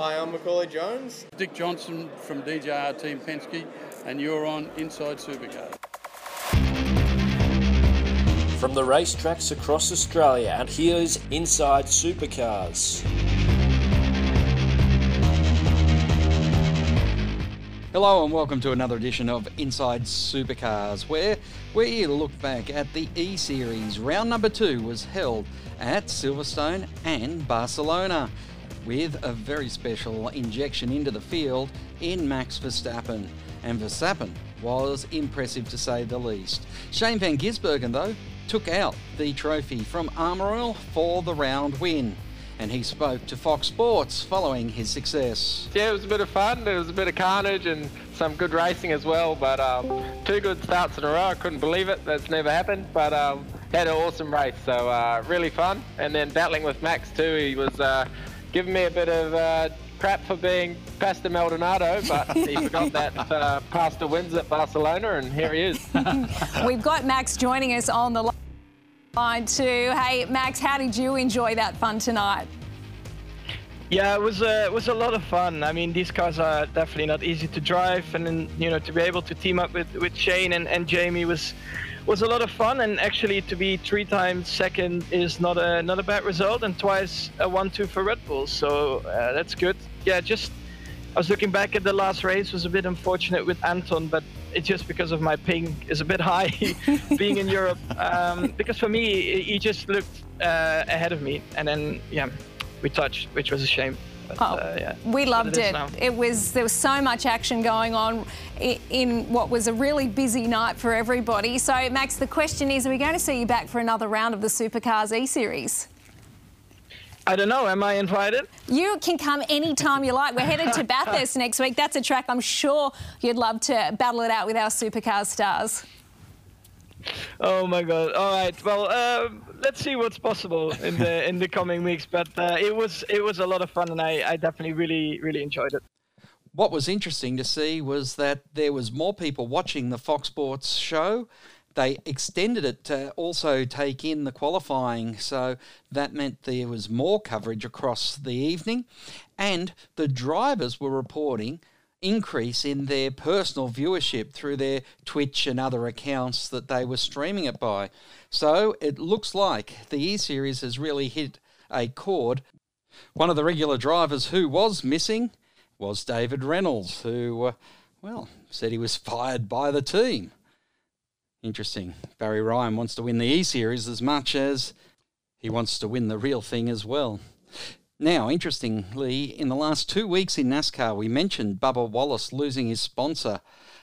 Hi, I'm Macaulay Jones. Dick Johnson from DJR Team Penske, and you're on Inside Supercars. From the racetracks across Australia, and here's Inside Supercars. Hello and welcome to another edition of Inside Supercars, where we look back at the E Series. Round number two was held at Silverstone and Barcelona, with a very special injection into the field in Max Verstappen. And Verstappen was impressive to say the least. Shane Van Gisbergen, though, took out the trophy from Armor All for the round win and he spoke to Fox Sports following his success. Yeah, it was a bit of fun. There was a bit of carnage and some good racing as well. But um, two good starts in a row. I couldn't believe it. That's never happened. But um, had an awesome race. So uh, really fun. And then battling with Max too. He was uh, giving me a bit of. Uh, crap for being Pastor Maldonado, but he forgot that uh, Pastor wins at Barcelona, and here he is. We've got Max joining us on the line line too. Hey, Max, how did you enjoy that fun tonight? Yeah, it was a, it was a lot of fun. I mean, these cars are definitely not easy to drive, and then, you know to be able to team up with, with Shane and, and Jamie was was a lot of fun. And actually, to be three times second is not a not a bad result, and twice a one-two for Red Bull. So uh, that's good. Yeah, just I was looking back at the last race. Was a bit unfortunate with Anton, but it's just because of my ping is a bit high being in Europe. Um, because for me, he just looked uh, ahead of me, and then yeah we touched, which was a shame. But, oh, uh, yeah. We loved it. It, it, was there was so much action going on in, in, what was a really busy night for everybody. So Max, the question is, are we going to see you back for another round of the Supercars E Series? I don't know. Am I invited? You can come anytime you like. We're headed to Bathurst next week. That's a track I'm sure you'd love to battle it out with our Supercars stars. Oh my God! All right. Well. Um, let's see what's possible in the in the coming weeks. But uh, it was it was a lot of fun, and I, I definitely really really enjoyed it. What was interesting to see was that there was more people watching the Fox Sports show. They extended it to also take in the qualifying, so that meant there was more coverage across the evening, and the drivers were reporting increase in their personal viewership through their Twitch and other accounts that they were streaming it by. So it looks like the E Series has really hit a chord. One of the regular drivers who was missing was David Reynolds, who, uh, well, said he was fired by the team. Interesting. Barry Ryan wants to win the E Series as much as he wants to win the real thing as well. Now, interestingly, in the last two weeks in NASCAR, we mentioned Bubba Wallace losing his sponsor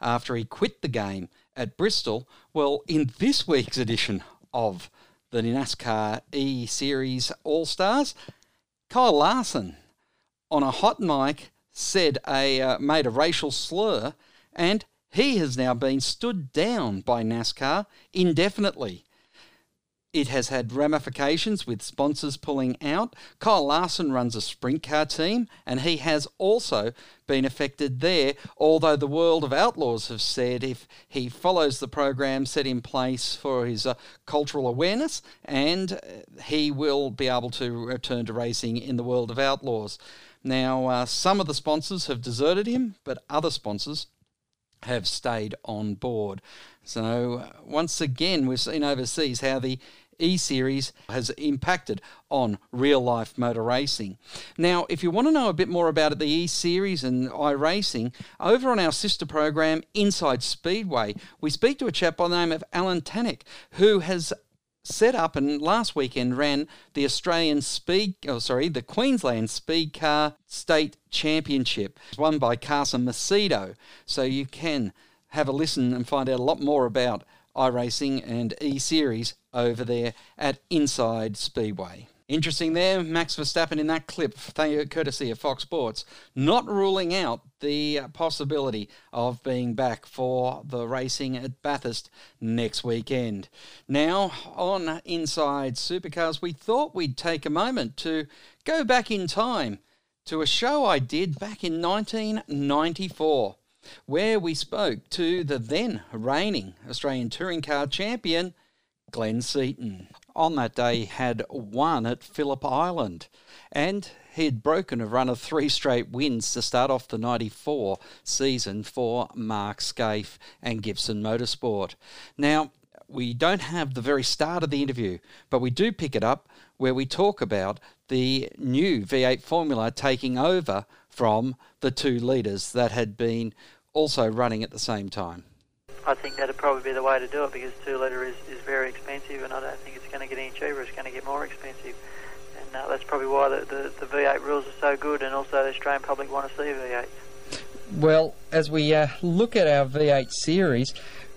after he quit the game at Bristol. Well, in this week's edition of the NASCAR E Series All Stars, Kyle Larson on a hot mic said a uh, made a racial slur, and he has now been stood down by NASCAR indefinitely. It has had ramifications with sponsors pulling out. Kyle Larson runs a sprint car team, and he has also been affected there. Although the World of Outlaws have said if he follows the program set in place for his uh, cultural awareness, and uh, he will be able to return to racing in the World of Outlaws. Now, uh, some of the sponsors have deserted him, but other sponsors have stayed on board. So, once again, we've seen overseas how the E Series has impacted on real life motor racing. Now, if you want to know a bit more about the E Series and iRacing, over on our sister program, Inside Speedway, we speak to a chap by the name of Alan Tannick, who has set up and last weekend ran the Australian Speed, oh sorry, the Queensland Speed Car State Championship, won by Carson Macedo. So you can have a listen and find out a lot more about iRacing and E Series over there at Inside Speedway. Interesting there, Max Verstappen in that clip, courtesy of Fox Sports, not ruling out the possibility of being back for the racing at Bathurst next weekend. Now, on Inside Supercars, we thought we'd take a moment to go back in time to a show I did back in 1994 where we spoke to the then reigning Australian Touring Car champion, Glenn Seton. On that day, had won at Phillip Island, and he had broken a run of three straight wins to start off the 94 season for Mark Skaife and Gibson Motorsport. Now, we don't have the very start of the interview, but we do pick it up where we talk about the new V8 formula taking over from the two litres that had been also running at the same time. I think that'd probably be the way to do it because two litre is, is very expensive, and I don't think it's going to get any cheaper. It's going to get more expensive, and uh, that's probably why the, the, the, V8 rules are so good, and also the Australian public want to see V8. Well, as we uh, look at our V8 series,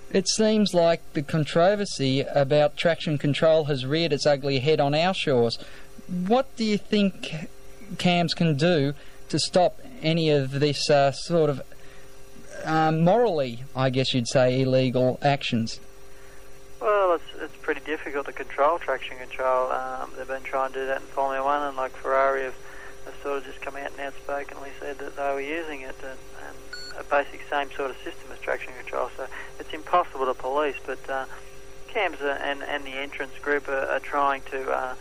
it seems like the controversy about traction control has reared its ugly head on our shores. What do you think CAMS can do to stop any of this uh, sort of um, morally, I guess you'd say, illegal actions? Well, it's it's pretty difficult to control traction control. Um, they've been trying to do that in Formula One, and like Ferrari have, have sort of just come out and outspokenly said that they were using it, and, and a basic same sort of system as traction control. So it's impossible to police, but uh, CAMS and and the entrants group are, are trying to. Uh,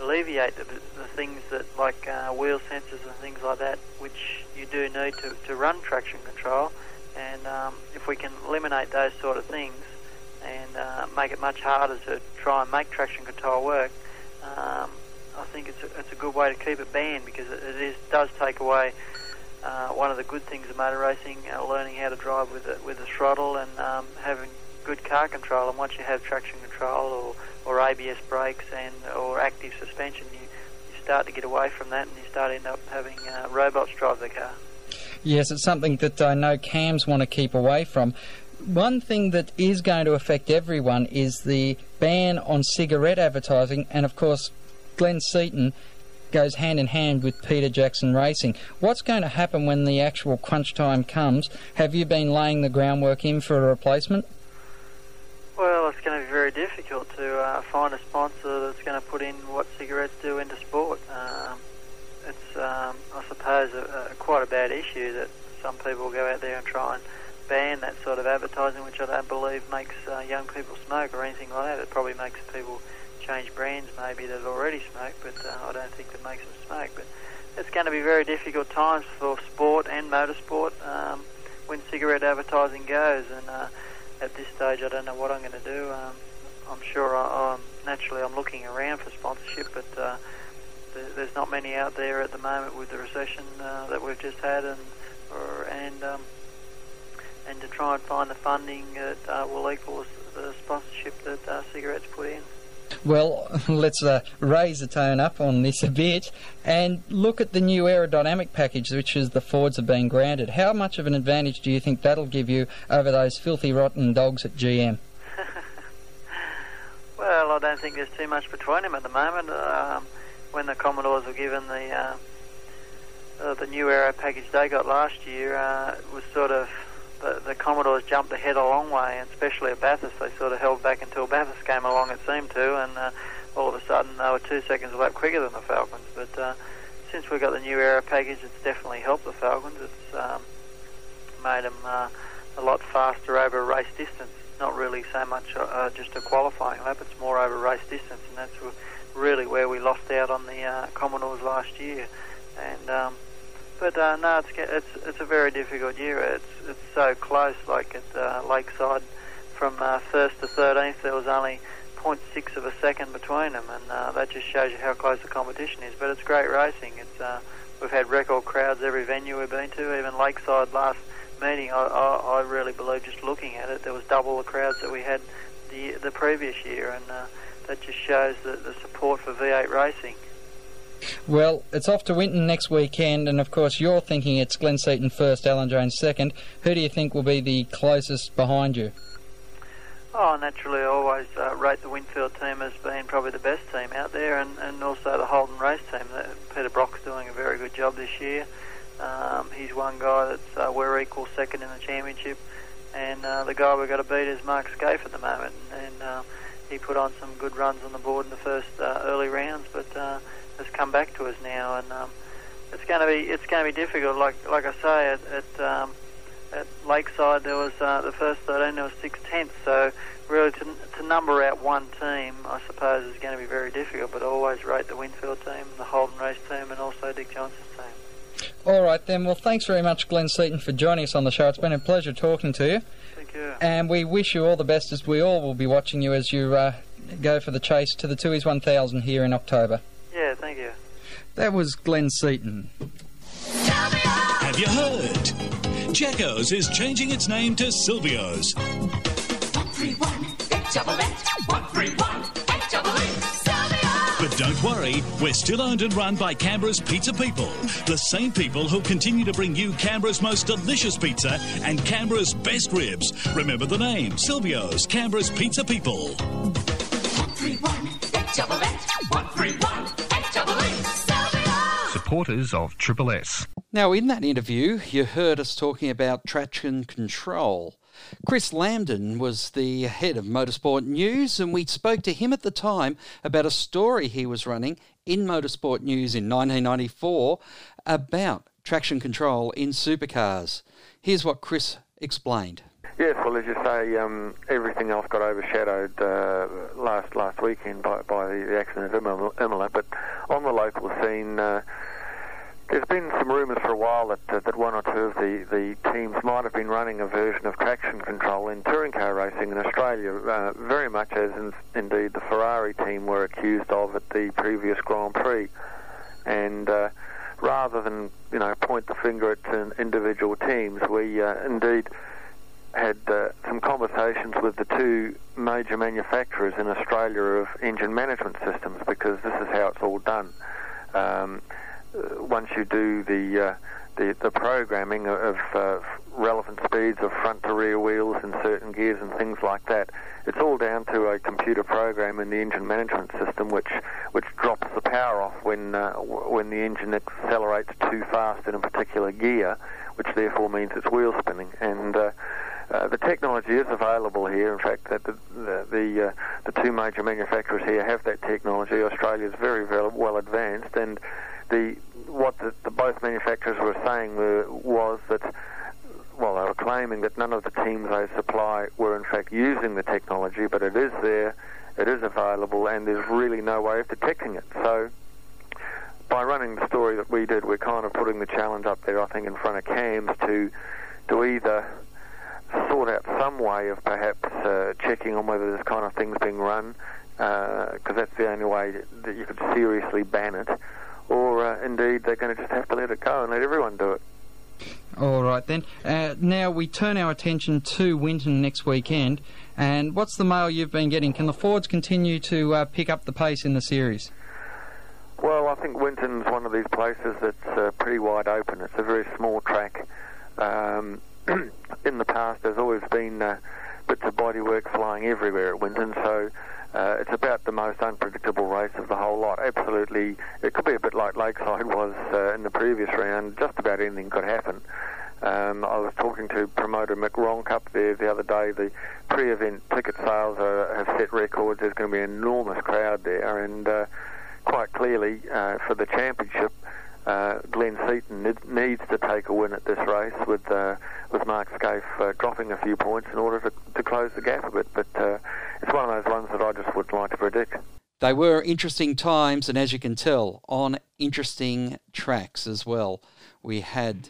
alleviate the, the things that like uh, wheel sensors and things like that, which you do need to, to run traction control. And um, if we can eliminate those sort of things and uh, make it much harder to try and make traction control work, um, I think it's a, it's a good way to keep it banned because it, is, does take away uh, one of the good things of motor racing, uh, learning how to drive with a, with a throttle and um, having good car control. And once you have traction control or, or ABS brakes and or active suspension, you, you start to get away from that and you start end up having uh, robots drive the car. Yes, it's something that I know CAMS want to keep away from. One thing that is going to affect everyone is the ban on cigarette advertising, and of course, Glenn Seton goes hand in hand with Peter Jackson Racing. What's going to happen when the actual crunch time comes? Have you been laying the groundwork in for a replacement? Well, it's going to be very difficult to uh, find a sponsor that's going to put in what cigarettes do into sport. Um, it's, um, I suppose, a, a, quite a bad issue that some people go out there and try and ban that sort of advertising, which I don't believe makes uh, young people smoke or anything like that. It probably makes people change brands maybe that already smoke, but uh, I don't think that makes them smoke. But it's going to be very difficult times for sport and motorsport um, when cigarette advertising goes. And uh, at this stage, I don't know what I'm going to do. Um, I'm sure I, I'm naturally I'm looking around for sponsorship, but uh, there's not many out there at the moment with the recession uh, that we've just had, and or, and um, and to try and find the funding that uh, will equal the sponsorship that uh, cigarettes put in. Well, let's uh, raise the tone up on this a bit and look at the new aerodynamic package, which is the Fords have been granted. How much of an advantage do you think that'll give you over those filthy, rotten dogs at GM? well, I don't think there's too much between them at the moment. Um, when the Commodores were given the uh, uh, the new aero package they got last year, uh, was sort of the, the Commodores jumped ahead a long way, and especially at Bathurst, they sort of held back until Bathurst came along. It seemed to, and uh, all of a sudden they were two seconds a lap quicker than the Falcons. But uh, since we got the new aero package, it's definitely helped the Falcons. It's um, made them uh, a lot faster over race distance. Not really so much uh, just a qualifying lap; it's more over race distance, and that's really where we lost out on the uh, Commodores last year. And um, but uh, no, it's it's it's a very difficult year. It's it's so close. Like at uh, Lakeside, from uh, first to thirteenth, there was only 0.6 of a second between them, and uh, that just shows you how close the competition is. But it's great racing. It's uh, we've had record crowds every venue we've been to. Even Lakeside last meeting, I, I, I really believe just looking at it, there was double the crowds that we had the the previous year, and that just shows the, the support for V8 racing. Well, it's off to Winton next weekend, and of course, you're thinking it's Glenn Seton first, Alan Jones second. Who do you think will be the closest behind you? Oh, naturally, I always uh, rate the Winfield team as being probably the best team out there, and, and also the Holden race team. Peter Brock's doing a very good job this year. Um, he's one guy that's uh, we're equal second in the championship, and uh, the guy we've got to beat is Mark Skaife at the moment. And uh, he put on some good runs on the board in the first uh, early rounds, but uh, has come back to us now, and um, it's going to be it's going to be difficult. Like like I say, at, at um, at Lakeside, there was uh, the first 13, there was six tenths. So really, to, to number out one team, I suppose, is going to be very difficult. But I always rate the Winfield team, the Holden Race team, and also Dick Johnson's team. All right then. Well, thanks very much, Glenn Seton, for joining us on the show. It's been a pleasure talking to you. Thank you. And we wish you all the best as we all will be watching you as you uh, go for the chase to the Tooheys 1000 here in October. Yeah, thank you. That was Glenn Seton. Have you heard? Jacko's is changing its name to Silvio's. But don't worry, we're still owned and run by Canberra's pizza people. The same people who'll continue to bring you Canberra's most delicious pizza and Canberra's best ribs. Remember the name Silvio's, Canberra's pizza people. Supporters of Triple S. Now, in that interview, you heard us talking about traction control. Chris Lambden was the head of Motorsport News, and we spoke to him at the time about a story he was running in Motorsport News in 1994 about traction control in supercars. Here's what Chris explained. Yes, well, as you say, um, everything else got overshadowed uh, last last weekend by, by the accident of Imola. But on the local scene, uh, there's been some rumours for a while that uh, that one or two of the, the teams might have been running a version of traction control in touring car racing in Australia, uh, very much as in, indeed the Ferrari team were accused of at the previous Grand Prix. And uh, rather than you know point the finger at individual teams, we uh, indeed had uh, some conversations with the two major manufacturers in Australia of engine management systems because this is how it's all done. Um, uh, once you do the uh, the, the programming of uh, relevant speeds of front to rear wheels and certain gears and things like that, it's all down to a computer program in the engine management system, which which drops the power off when uh, when the engine accelerates too fast in a particular gear, which therefore means it's wheel spinning and. Uh, uh, the technology is available here. In fact, that the the the, uh, the, two major manufacturers here have that technology. Australia is very, very well advanced, and the what the, the both manufacturers were saying were, was that well, they were claiming that none of the teams they supply were in fact using the technology, but it is there, it is available, and there's really no way of detecting it. So by running the story that we did, we're kind of putting the challenge up there, I think, in front of CAMS to to either sort out some way of perhaps uh, checking on whether this kind of thing's being run, because uh, that's the only way that you could seriously ban it, or uh, indeed they're going to just have to let it go and let everyone do it. All right then. Uh, now we turn our attention to Winton next weekend, and what's the mail you've been getting? Can the Fords continue to uh, pick up the pace in the series? Well, I think Winton's one of these places that's uh, pretty wide open. It's a very small track. Um, in the past, there's always been uh, bits of bodywork flying everywhere at Winton, so uh, it's about the most unpredictable race of the whole lot. Absolutely, it could be a bit like Lakeside was uh, in the previous round. Just about anything could happen. Um, I was talking to promoter Mick Ronk up there the other day. The pre-event ticket sales are, have set records. There's going to be an enormous crowd there, and uh, quite clearly uh, for the championship, uh, Glenn Seton needs to take a win at this race with uh, with Mark Skaife uh, dropping a few points in order to, to close the gap a bit. But uh, it's one of those ones that I just would like to predict. They were interesting times, and as you can tell, on interesting tracks as well. We had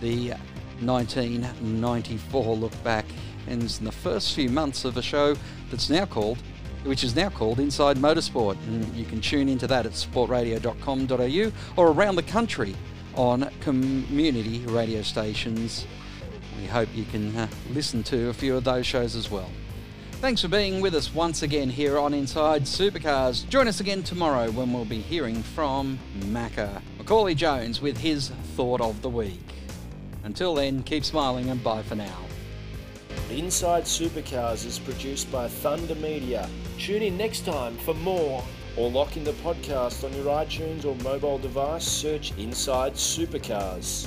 the 1994 look back, and in the first few months of a show that's now called which is now called Inside Motorsport. And you can tune into that at sportradio.com.au or around the country on community radio stations. We hope you can uh, listen to a few of those shows as well. Thanks for being with us once again here on Inside Supercars. Join us again tomorrow when we'll be hearing from Macca. Macaulay Jones with his thought of the week. Until then, keep smiling and bye for now. Inside Supercars is produced by Thunder Media. Tune in next time for more, or lock in the podcast on your iTunes or mobile device. Search Inside Supercars.